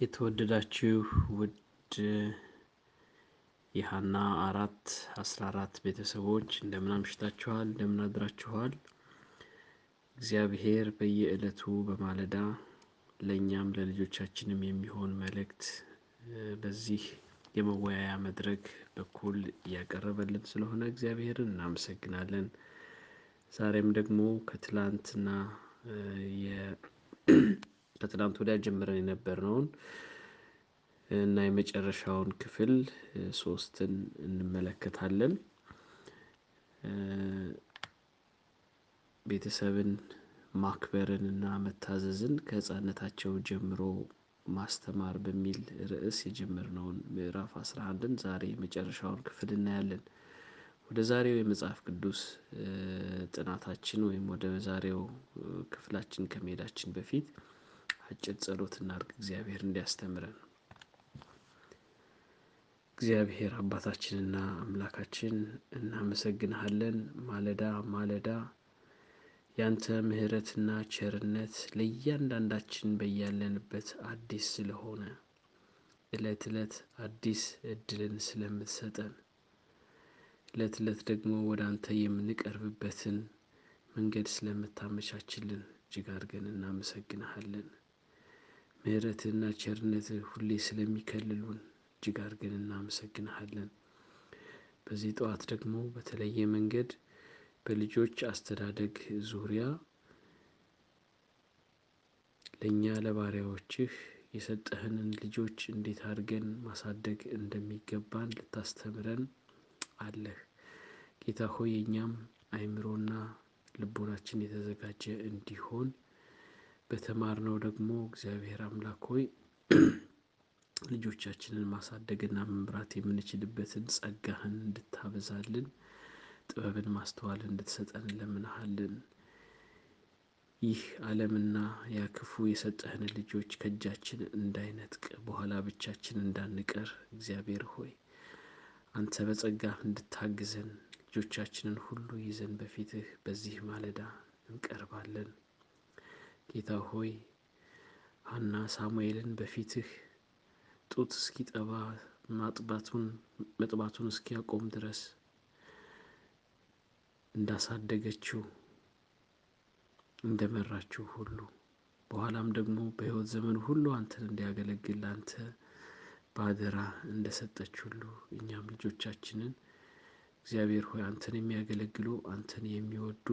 የተወደዳችሁ ውድ የሃና አራት አስራ አራት ቤተሰቦች እንደምን አምሽታችኋል? እንደምን አድራችኋል? እግዚአብሔር በየዕለቱ በማለዳ ለእኛም ለልጆቻችንም የሚሆን መልእክት በዚህ የመወያያ መድረክ በኩል እያቀረበልን ስለሆነ እግዚአብሔርን እናመሰግናለን። ዛሬም ደግሞ ከትላንትና ከትላንት ወዲያ ጀምረን የነበርነውን እና የመጨረሻውን ክፍል ሶስትን እንመለከታለን። ቤተሰብን ማክበርን እና መታዘዝን ከህፃንነታቸው ጀምሮ ማስተማር በሚል ርዕስ የጀመርነውን ምዕራፍ አስራ አንድን ዛሬ የመጨረሻውን ክፍል እናያለን። ወደ ዛሬው የመጽሐፍ ቅዱስ ጥናታችን ወይም ወደ ዛሬው ክፍላችን ከመሄዳችን በፊት አጭር ጸሎት እናድርግ እግዚአብሔር እንዲያስተምረን። እግዚአብሔር አባታችንና አምላካችን እናመሰግንሃለን ማለዳ ማለዳ ያንተ ምህረትና ቸርነት ለእያንዳንዳችን በያለንበት አዲስ ስለሆነ እለት እለት አዲስ እድልን ስለምትሰጠን እለት እለት ደግሞ ወደ አንተ የምንቀርብበትን መንገድ ስለምታመቻችልን እጅግ አድርገን እናመሰግንሃለን። ምህረትህና ቸርነትህ ሁሌ ስለሚከልሉን እጅግ አድርገን እናመሰግንሃለን። በዚህ ጠዋት ደግሞ በተለየ መንገድ በልጆች አስተዳደግ ዙሪያ ለእኛ ለባሪያዎችህ የሰጠህንን ልጆች እንዴት አድርገን ማሳደግ እንደሚገባን ልታስተምረን አለህ። ጌታ ሆይ የእኛም አእምሮና ልቦናችን የተዘጋጀ እንዲሆን በተማርነው ደግሞ እግዚአብሔር አምላክ ሆይ ልጆቻችንን ማሳደግና መምራት የምንችልበትን ጸጋህን እንድታበዛልን ጥበብን ማስተዋልን እንድትሰጠን እንለምንሃለን። ይህ ዓለምና ያ ክፉ የሰጠህን ልጆች ከእጃችን እንዳይነጥቅ በኋላ ብቻችን እንዳንቀር እግዚአብሔር ሆይ አንተ በጸጋህ እንድታግዘን ልጆቻችንን ሁሉ ይዘን በፊትህ በዚህ ማለዳ እንቀርባለን። ጌታ ሆይ ሀና ሳሙኤልን በፊትህ ጡት እስኪጠባ ማጥባቱን መጥባቱን እስኪያቆም ድረስ እንዳሳደገችው እንደመራችው ሁሉ በኋላም ደግሞ በሕይወት ዘመን ሁሉ አንተን እንዲያገለግል አንተ በአደራ እንደሰጠች ሁሉ እኛም ልጆቻችንን እግዚአብሔር ሆይ አንተን የሚያገለግሉ አንተን የሚወዱ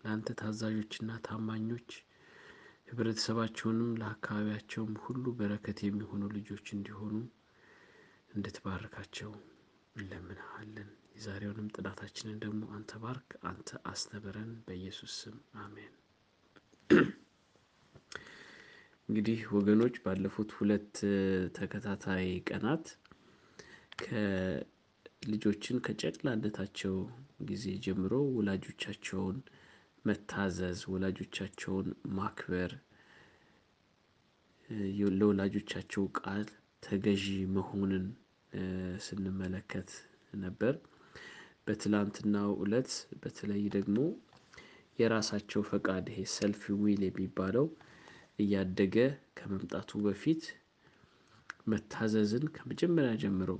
ለአንተ ታዛዦችና ታማኞች ህብረተሰባቸውንም ለአካባቢያቸውም ሁሉ በረከት የሚሆኑ ልጆች እንዲሆኑ እንድትባርካቸው እንለምንሃለን። የዛሬውንም ጥናታችንን ደግሞ አንተ ባርክ፣ አንተ አስተምረን፣ በኢየሱስ ስም አሜን። እንግዲህ ወገኖች ባለፉት ሁለት ተከታታይ ቀናት ከልጆችን ከጨቅላነታቸው ጊዜ ጀምሮ ወላጆቻቸውን መታዘዝ፣ ወላጆቻቸውን ማክበር፣ ለወላጆቻቸው ቃል ተገዢ መሆንን ስንመለከት ነበር። በትላንትናው እለት በተለይ ደግሞ የራሳቸው ፈቃድ ይሄ ሰልፍ ዊል የሚባለው እያደገ ከመምጣቱ በፊት መታዘዝን ከመጀመሪያ ጀምሮ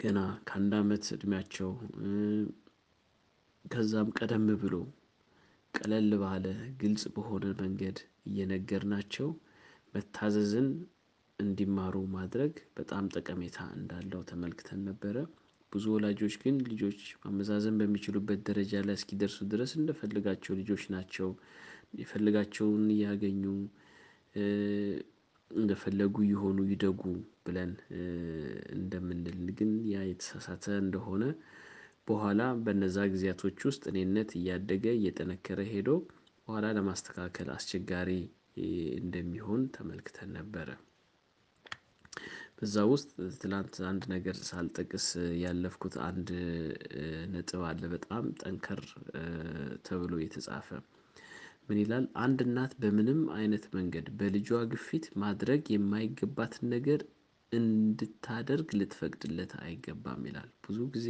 ገና ከአንድ አመት እድሜያቸው ከዛም ቀደም ብሎ ቀለል ባለ ግልጽ በሆነ መንገድ እየነገርናቸው መታዘዝን እንዲማሩ ማድረግ በጣም ጠቀሜታ እንዳለው ተመልክተን ነበረ። ብዙ ወላጆች ግን ልጆች ማመዛዘን በሚችሉበት ደረጃ ላይ እስኪደርሱ ድረስ እንደፈለጋቸው ልጆች ናቸው የፈለጋቸውን እያገኙ እንደፈለጉ ይሁኑ ይደጉ ብለን እንደምንል ግን ያ የተሳሳተ እንደሆነ በኋላ በነዛ ጊዜያቶች ውስጥ እኔነት እያደገ እየጠነከረ ሄዶ በኋላ ለማስተካከል አስቸጋሪ እንደሚሆን ተመልክተን ነበረ። በዛ ውስጥ ትላንት አንድ ነገር ሳልጠቅስ ያለፍኩት አንድ ነጥብ አለ በጣም ጠንከር ተብሎ የተጻፈ ምን ይላል? አንድ እናት በምንም አይነት መንገድ በልጇ ግፊት ማድረግ የማይገባትን ነገር እንድታደርግ ልትፈቅድለት አይገባም ይላል። ብዙ ጊዜ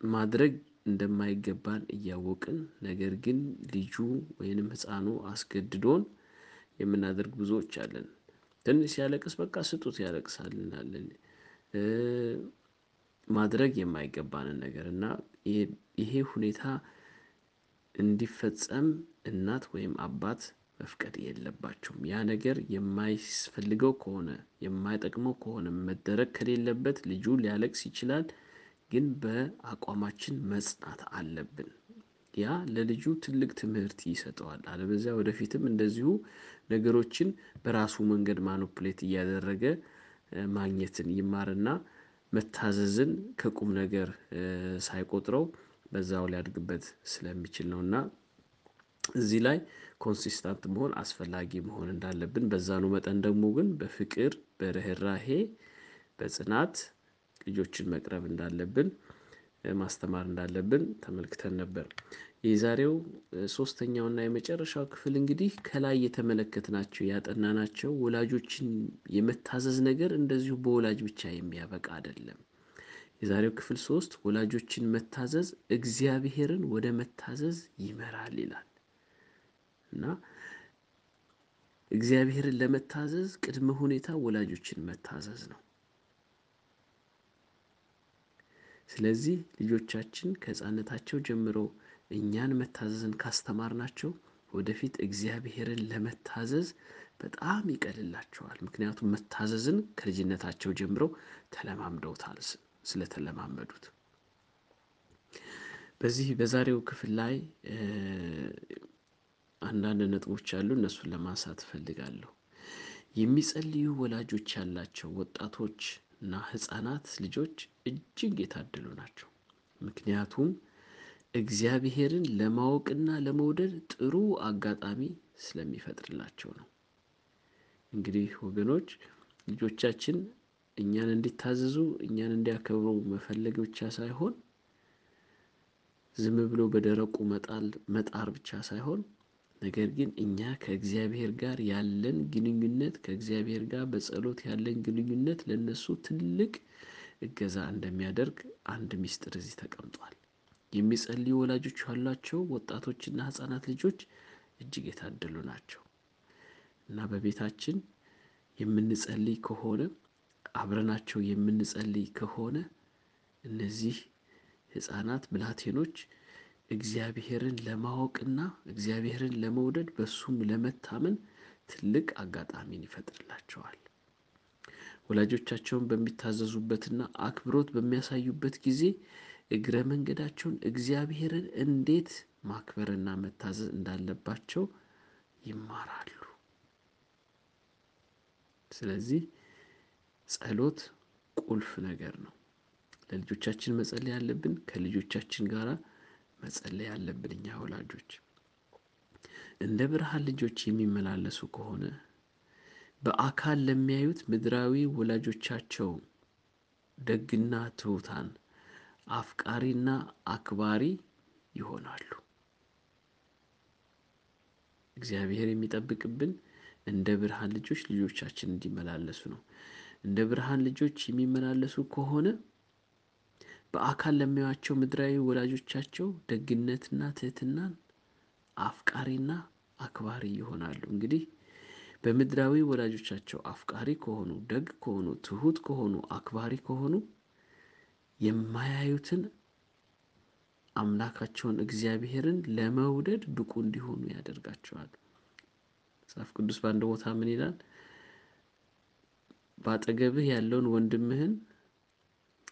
ማድረግ እንደማይገባን እያወቅን ነገር ግን ልጁ ወይንም ህፃኑ አስገድዶን የምናደርግ ብዙዎች አለን። ትንሽ ሲያለቅስ በቃ ስጡት ያለቅሳል እንላለን። ማድረግ የማይገባንን ነገር እና ይሄ ሁኔታ እንዲፈጸም እናት ወይም አባት መፍቀድ የለባቸውም ያ ነገር የማይስፈልገው ከሆነ የማይጠቅመው ከሆነ መደረግ ከሌለበት ልጁ ሊያለቅስ ይችላል። ግን በአቋማችን መጽናት አለብን። ያ ለልጁ ትልቅ ትምህርት ይሰጠዋል አለበለዚያ ወደፊትም እንደዚሁ ነገሮችን በራሱ መንገድ manipulate እያደረገ ማግኘትን ይማርና መታዘዝን ከቁም ነገር ሳይቆጥረው በዛው ሊያድግበት ስለሚችል ነው። እና እዚህ ላይ consistent መሆን አስፈላጊ መሆን እንዳለብን በዛኑ መጠን ደግሞ ግን በፍቅር በርህራሄ በጽናት ልጆችን መቅረብ እንዳለብን ማስተማር እንዳለብን ተመልክተን ነበር። የዛሬው ሶስተኛው እና የመጨረሻው ክፍል እንግዲህ ከላይ የተመለከትናቸው ያጠናናቸው ወላጆችን የመታዘዝ ነገር እንደዚሁ በወላጅ ብቻ የሚያበቃ አይደለም። የዛሬው ክፍል ሶስት ወላጆችን መታዘዝ እግዚአብሔርን ወደ መታዘዝ ይመራል ይላል። እና እግዚአብሔርን ለመታዘዝ ቅድመ ሁኔታ ወላጆችን መታዘዝ ነው። ስለዚህ ልጆቻችን ከህፃንነታቸው ጀምሮ እኛን መታዘዝን ካስተማርናቸው ወደፊት እግዚአብሔርን ለመታዘዝ በጣም ይቀልላቸዋል ምክንያቱም መታዘዝን ከልጅነታቸው ጀምረው ተለማምደውታል ስለተለማመዱት። በዚህ በዛሬው ክፍል ላይ አንዳንድ ነጥቦች አሉ እነሱን ለማንሳት እፈልጋለሁ። የሚጸልዩ ወላጆች ያላቸው ወጣቶች እና ህፃናት ልጆች እጅግ የታደሉ ናቸው። ምክንያቱም እግዚአብሔርን ለማወቅና ለመውደድ ጥሩ አጋጣሚ ስለሚፈጥርላቸው ነው። እንግዲህ ወገኖች ልጆቻችን እኛን እንዲታዘዙ እኛን እንዲያከብሩ መፈለግ ብቻ ሳይሆን ዝም ብሎ በደረቁ መጣል መጣር ብቻ ሳይሆን ነገር ግን እኛ ከእግዚአብሔር ጋር ያለን ግንኙነት ከእግዚአብሔር ጋር በጸሎት ያለን ግንኙነት ለእነሱ ትልቅ እገዛ እንደሚያደርግ አንድ ሚስጥር እዚህ ተቀምጧል። የሚጸልዩ ወላጆች ያሏቸው ወጣቶችና ህፃናት ልጆች እጅግ የታደሉ ናቸው። እና በቤታችን የምንጸልይ ከሆነ አብረናቸው የምንጸልይ ከሆነ እነዚህ ህፃናት ብላቴኖች እግዚአብሔርን ለማወቅና እግዚአብሔርን ለመውደድ በሱም ለመታመን ትልቅ አጋጣሚን ይፈጥርላቸዋል። ወላጆቻቸውን በሚታዘዙበትና አክብሮት በሚያሳዩበት ጊዜ እግረ መንገዳቸውን እግዚአብሔርን እንዴት ማክበርና መታዘዝ እንዳለባቸው ይማራሉ። ስለዚህ ጸሎት ቁልፍ ነገር ነው። ለልጆቻችን መጸለይ ያለብን ከልጆቻችን ጋራ መጸለይ ያለብን እኛ ወላጆች እንደ ብርሃን ልጆች የሚመላለሱ ከሆነ በአካል ለሚያዩት ምድራዊ ወላጆቻቸው ደግና ትሁታን አፍቃሪና አክባሪ ይሆናሉ። እግዚአብሔር የሚጠብቅብን እንደ ብርሃን ልጆች ልጆቻችን እንዲመላለሱ ነው። እንደ ብርሃን ልጆች የሚመላለሱ ከሆነ በአካል ለሚያዩዋቸው ምድራዊ ወላጆቻቸው ደግነትና ትህትናን አፍቃሪና አክባሪ ይሆናሉ። እንግዲህ በምድራዊ ወላጆቻቸው አፍቃሪ ከሆኑ ደግ ከሆኑ ትሁት ከሆኑ አክባሪ ከሆኑ የማያዩትን አምላካቸውን እግዚአብሔርን ለመውደድ ብቁ እንዲሆኑ ያደርጋቸዋል። መጽሐፍ ቅዱስ በአንድ ቦታ ምን ይላል? በአጠገብህ ያለውን ወንድምህን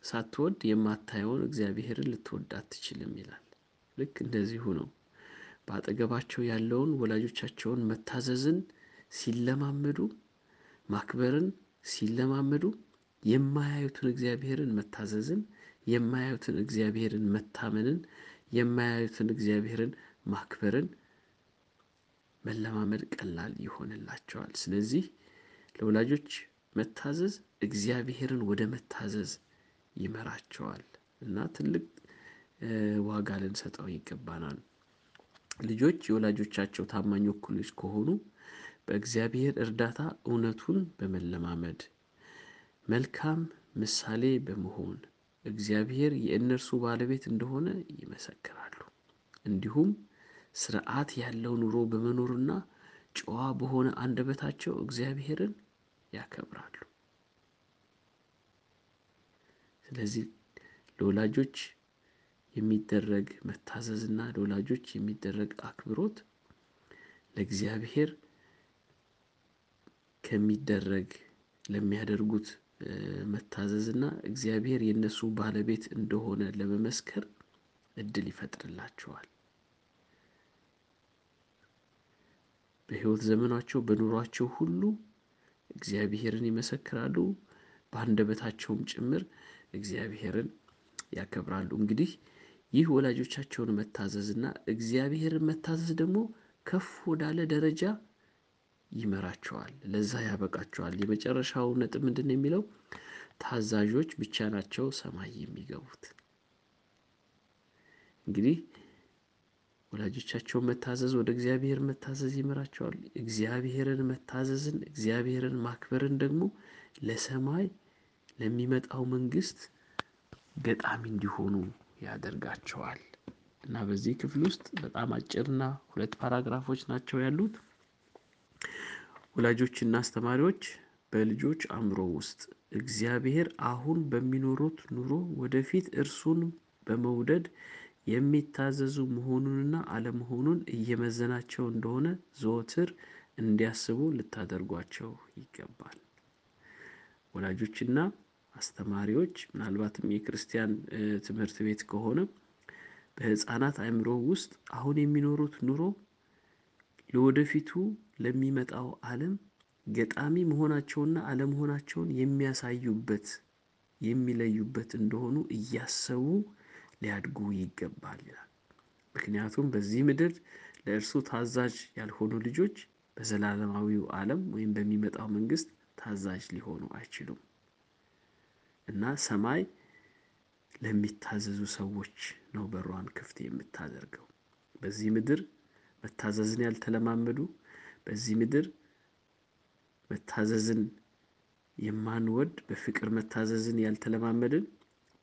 ሳትወድ የማታየውን እግዚአብሔርን ልትወድ አትችልም ይላል። ልክ እንደዚሁ ነው። በአጠገባቸው ያለውን ወላጆቻቸውን መታዘዝን ሲለማመዱ ማክበርን ሲለማመዱ የማያዩትን እግዚአብሔርን መታዘዝን የማያዩትን እግዚአብሔርን መታመንን የማያዩትን እግዚአብሔርን ማክበርን መለማመድ ቀላል ይሆንላቸዋል። ስለዚህ ለወላጆች መታዘዝ እግዚአብሔርን ወደ መታዘዝ ይመራቸዋል እና ትልቅ ዋጋ ልንሰጠው ይገባናል። ልጆች የወላጆቻቸው ታማኝ ወኩሎች ከሆኑ በእግዚአብሔር እርዳታ እውነቱን በመለማመድ መልካም ምሳሌ በመሆን እግዚአብሔር የእነርሱ ባለቤት እንደሆነ ይመሰክራሉ። እንዲሁም ስርዓት ያለው ኑሮ በመኖርና ጨዋ በሆነ አንደበታቸው እግዚአብሔርን ያከብራሉ። ስለዚህ ለወላጆች የሚደረግ መታዘዝና ለወላጆች የሚደረግ አክብሮት ለእግዚአብሔር ከሚደረግ ለሚያደርጉት መታዘዝና እግዚአብሔር የእነሱ ባለቤት እንደሆነ ለመመስከር እድል ይፈጥርላቸዋል። በህይወት ዘመናቸው በኑሯቸው ሁሉ እግዚአብሔርን ይመሰክራሉ። በአንደበታቸውም ጭምር እግዚአብሔርን ያከብራሉ። እንግዲህ ይህ ወላጆቻቸውን መታዘዝ እና እግዚአብሔርን መታዘዝ ደግሞ ከፍ ወዳለ ደረጃ ይመራቸዋል ለዛ ያበቃቸዋል። የመጨረሻው ነጥብ ምንድነው የሚለው? ታዛዦች ብቻ ናቸው ሰማይ የሚገቡት። እንግዲህ ወላጆቻቸውን መታዘዝ ወደ እግዚአብሔር መታዘዝ ይመራቸዋል። እግዚአብሔርን መታዘዝን እግዚአብሔርን ማክበርን ደግሞ ለሰማይ ለሚመጣው መንግስት ገጣሚ እንዲሆኑ ያደርጋቸዋል። እና በዚህ ክፍል ውስጥ በጣም አጭርና ሁለት ፓራግራፎች ናቸው ያሉት። ወላጆችና አስተማሪዎች በልጆች አእምሮ ውስጥ እግዚአብሔር አሁን በሚኖሩት ኑሮ ወደፊት እርሱን በመውደድ የሚታዘዙ መሆኑንና አለመሆኑን እየመዘናቸው እንደሆነ ዘወትር እንዲያስቡ ልታደርጓቸው ይገባል። ወላጆችና አስተማሪዎች ምናልባትም የክርስቲያን ትምህርት ቤት ከሆነ በህፃናት አእምሮ ውስጥ አሁን የሚኖሩት ኑሮ ለወደፊቱ ለሚመጣው አለም ገጣሚ መሆናቸውና አለመሆናቸውን የሚያሳዩበት የሚለዩበት እንደሆኑ እያሰቡ ሊያድጉ ይገባል ይላል። ምክንያቱም በዚህ ምድር ለእርሱ ታዛዥ ያልሆኑ ልጆች በዘላለማዊው አለም ወይም በሚመጣው መንግስት ታዛዥ ሊሆኑ አይችሉም። እና ሰማይ ለሚታዘዙ ሰዎች ነው በሯን ክፍት የምታደርገው። በዚህ ምድር መታዘዝን ያልተለማመዱ በዚህ ምድር መታዘዝን የማንወድ በፍቅር መታዘዝን ያልተለማመድን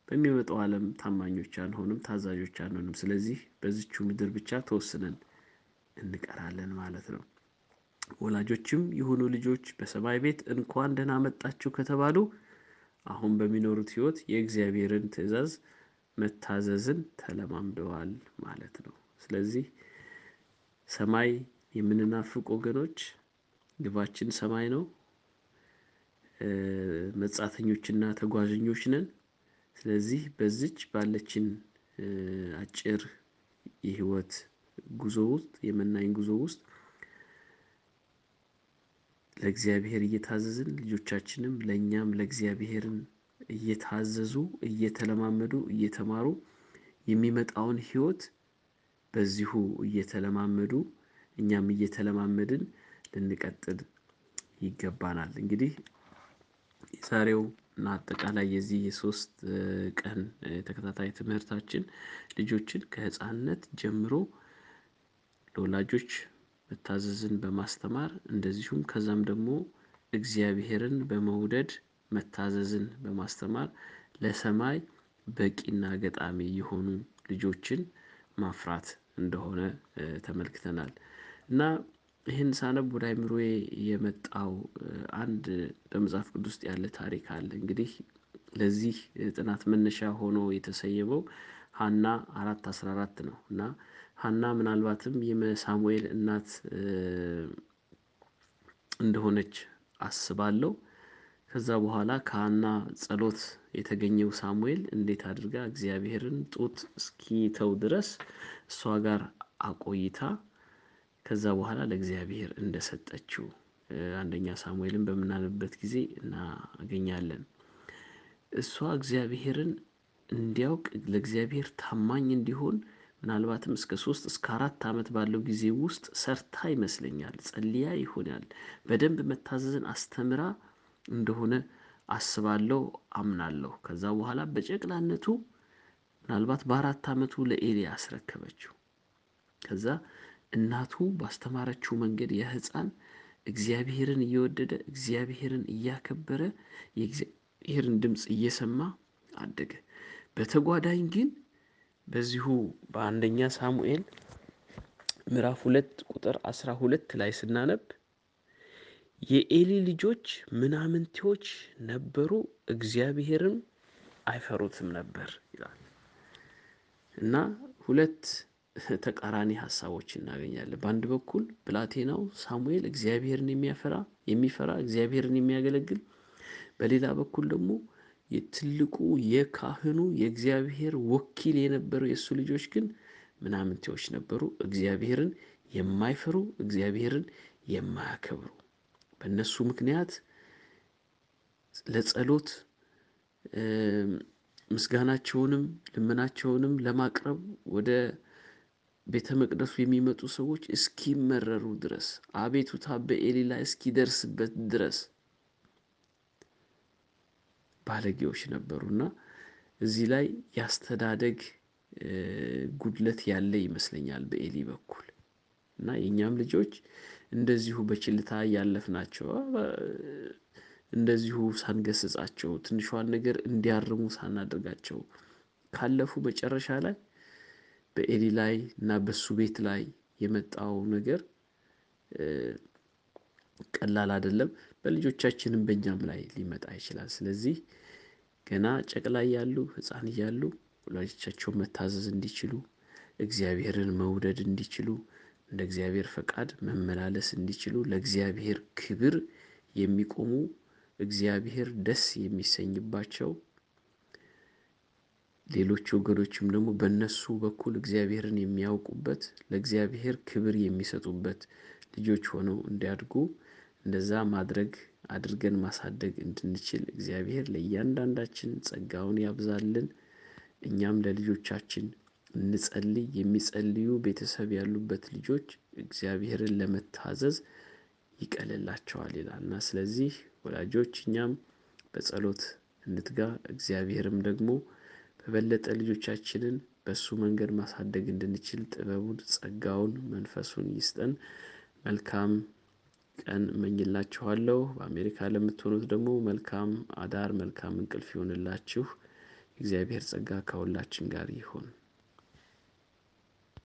በሚመጣው አለም ታማኞች አንሆንም ታዛዦች አንሆንም ስለዚህ በዚቹ ምድር ብቻ ተወስነን እንቀራለን ማለት ነው። ወላጆችም ይሁኑ ልጆች በሰማይ ቤት እንኳን ደህና መጣችሁ ከተባሉ አሁን በሚኖሩት ህይወት የእግዚአብሔርን ትእዛዝ መታዘዝን ተለማምደዋል ማለት ነው። ስለዚህ ሰማይ የምንናፍቅ ወገኖች ግባችን ሰማይ ነው። መጻተኞችና ተጓዦች ነን። ስለዚህ በዚች ባለችን አጭር የህይወት ጉዞ ውስጥ የመናኝ ጉዞ ውስጥ ለእግዚአብሔር እየታዘዝን ልጆቻችንም ለእኛም ለእግዚአብሔርን እየታዘዙ እየተለማመዱ እየተማሩ የሚመጣውን ህይወት በዚሁ እየተለማመዱ እኛም እየተለማመድን ልንቀጥል ይገባናል። እንግዲህ የዛሬው እና አጠቃላይ የዚህ የሶስት ቀን ተከታታይ ትምህርታችን ልጆችን ከህፃንነት ጀምሮ ለወላጆች መታዘዝን በማስተማር እንደዚሁም ከዛም ደግሞ እግዚአብሔርን በመውደድ መታዘዝን በማስተማር ለሰማይ በቂና ገጣሚ የሆኑ ልጆችን ማፍራት እንደሆነ ተመልክተናል። እና ይሄን ሳነብ ወደ አእምሮዬ የመጣው አንድ በመጽሐፍ ቅዱስ ውስጥ ያለ ታሪክ አለ። እንግዲህ ለዚህ ጥናት መነሻ ሆኖ የተሰየመው ሃና አራት አስራ አራት ነው። እና ሃና ምናልባትም የሳሙኤል እናት እንደሆነች አስባለሁ። ከዛ በኋላ ከሃና ጸሎት የተገኘው ሳሙኤል እንዴት አድርጋ እግዚአብሔርን ጡት እስኪተው ድረስ እሷ ጋር አቆይታ ከዛ በኋላ ለእግዚአብሔር እንደሰጠችው አንደኛ ሳሙኤልን በምናነብበት ጊዜ እናገኛለን። እሷ እግዚአብሔርን እንዲያውቅ ለእግዚአብሔር ታማኝ እንዲሆን ምናልባትም እስከ ሶስት እስከ አራት አመት ባለው ጊዜ ውስጥ ሰርታ ይመስለኛል ጸልያ ይሆናል በደንብ መታዘዝን አስተምራ እንደሆነ አስባለሁ አምናለሁ። ከዛ በኋላ በጨቅላነቱ ምናልባት በአራት አመቱ ለኤሊ አስረከበችው። ከዛ እናቱ ባስተማረችው መንገድ ያ ህፃን እግዚአብሔርን እየወደደ እግዚአብሔርን እያከበረ የእግዚአብሔርን ድምጽ እየሰማ አደገ። በተጓዳኝ ግን በዚሁ በአንደኛ ሳሙኤል ምዕራፍ ሁለት ቁጥር አስራ ሁለት ላይ ስናነብ የኤሊ ልጆች ምናምንቴዎች ነበሩ፣ እግዚአብሔርም አይፈሩትም ነበር ይላል እና ሁለት ተቃራኒ ሀሳቦች እናገኛለን። በአንድ በኩል ብላቴናው ሳሙኤል እግዚአብሔርን የሚያፈራ የሚፈራ እግዚአብሔርን የሚያገለግል፣ በሌላ በኩል ደግሞ የትልቁ የካህኑ የእግዚአብሔር ወኪል የነበረው የእሱ ልጆች ግን ምናምንቴዎች ነበሩ፣ እግዚአብሔርን የማይፈሩ እግዚአብሔርን የማያከብሩ በእነሱ ምክንያት ለጸሎት ምስጋናቸውንም ልመናቸውንም ለማቅረብ ወደ ቤተ መቅደሱ የሚመጡ ሰዎች እስኪመረሩ ድረስ አቤቱታ በኤሊ ላይ እስኪደርስበት ድረስ ባለጌዎች ነበሩና እዚህ ላይ ያስተዳደግ ጉድለት ያለ ይመስለኛል በኤሊ በኩል። እና የእኛም ልጆች እንደዚሁ በችልታ እያለፍናቸው እንደዚሁ ሳንገስጻቸው ትንሿን ነገር እንዲያርሙ ሳናደርጋቸው ካለፉ መጨረሻ ላይ በኤሊ ላይ እና በሱ ቤት ላይ የመጣው ነገር ቀላል አይደለም። በልጆቻችንም በእኛም ላይ ሊመጣ ይችላል። ስለዚህ ገና ጨቅላ እያሉ ሕፃን እያሉ ወላጆቻቸውን መታዘዝ እንዲችሉ እግዚአብሔርን መውደድ እንዲችሉ እንደ እግዚአብሔር ፈቃድ መመላለስ እንዲችሉ ለእግዚአብሔር ክብር የሚቆሙ እግዚአብሔር ደስ የሚሰኝባቸው ሌሎች ወገኖችም ደግሞ በእነሱ በኩል እግዚአብሔርን የሚያውቁበት ለእግዚአብሔር ክብር የሚሰጡበት ልጆች ሆነው እንዲያድጉ እንደዛ ማድረግ አድርገን ማሳደግ እንድንችል እግዚአብሔር ለእያንዳንዳችን ጸጋውን ያብዛልን። እኛም ለልጆቻችን እንጸልይ። የሚጸልዩ ቤተሰብ ያሉበት ልጆች እግዚአብሔርን ለመታዘዝ ይቀልላቸዋል ይላል እና ስለዚህ ወላጆች እኛም በጸሎት እንትጋ። እግዚአብሔርም ደግሞ በበለጠ ልጆቻችንን በእሱ መንገድ ማሳደግ እንድንችል ጥበቡን፣ ጸጋውን፣ መንፈሱን ይስጠን። መልካም ቀን እመኝላችኋለሁ። በአሜሪካ ለምትሆኑት ደግሞ መልካም አዳር፣ መልካም እንቅልፍ ይሆንላችሁ። እግዚአብሔር ጸጋ ከሁላችን ጋር ይሁን።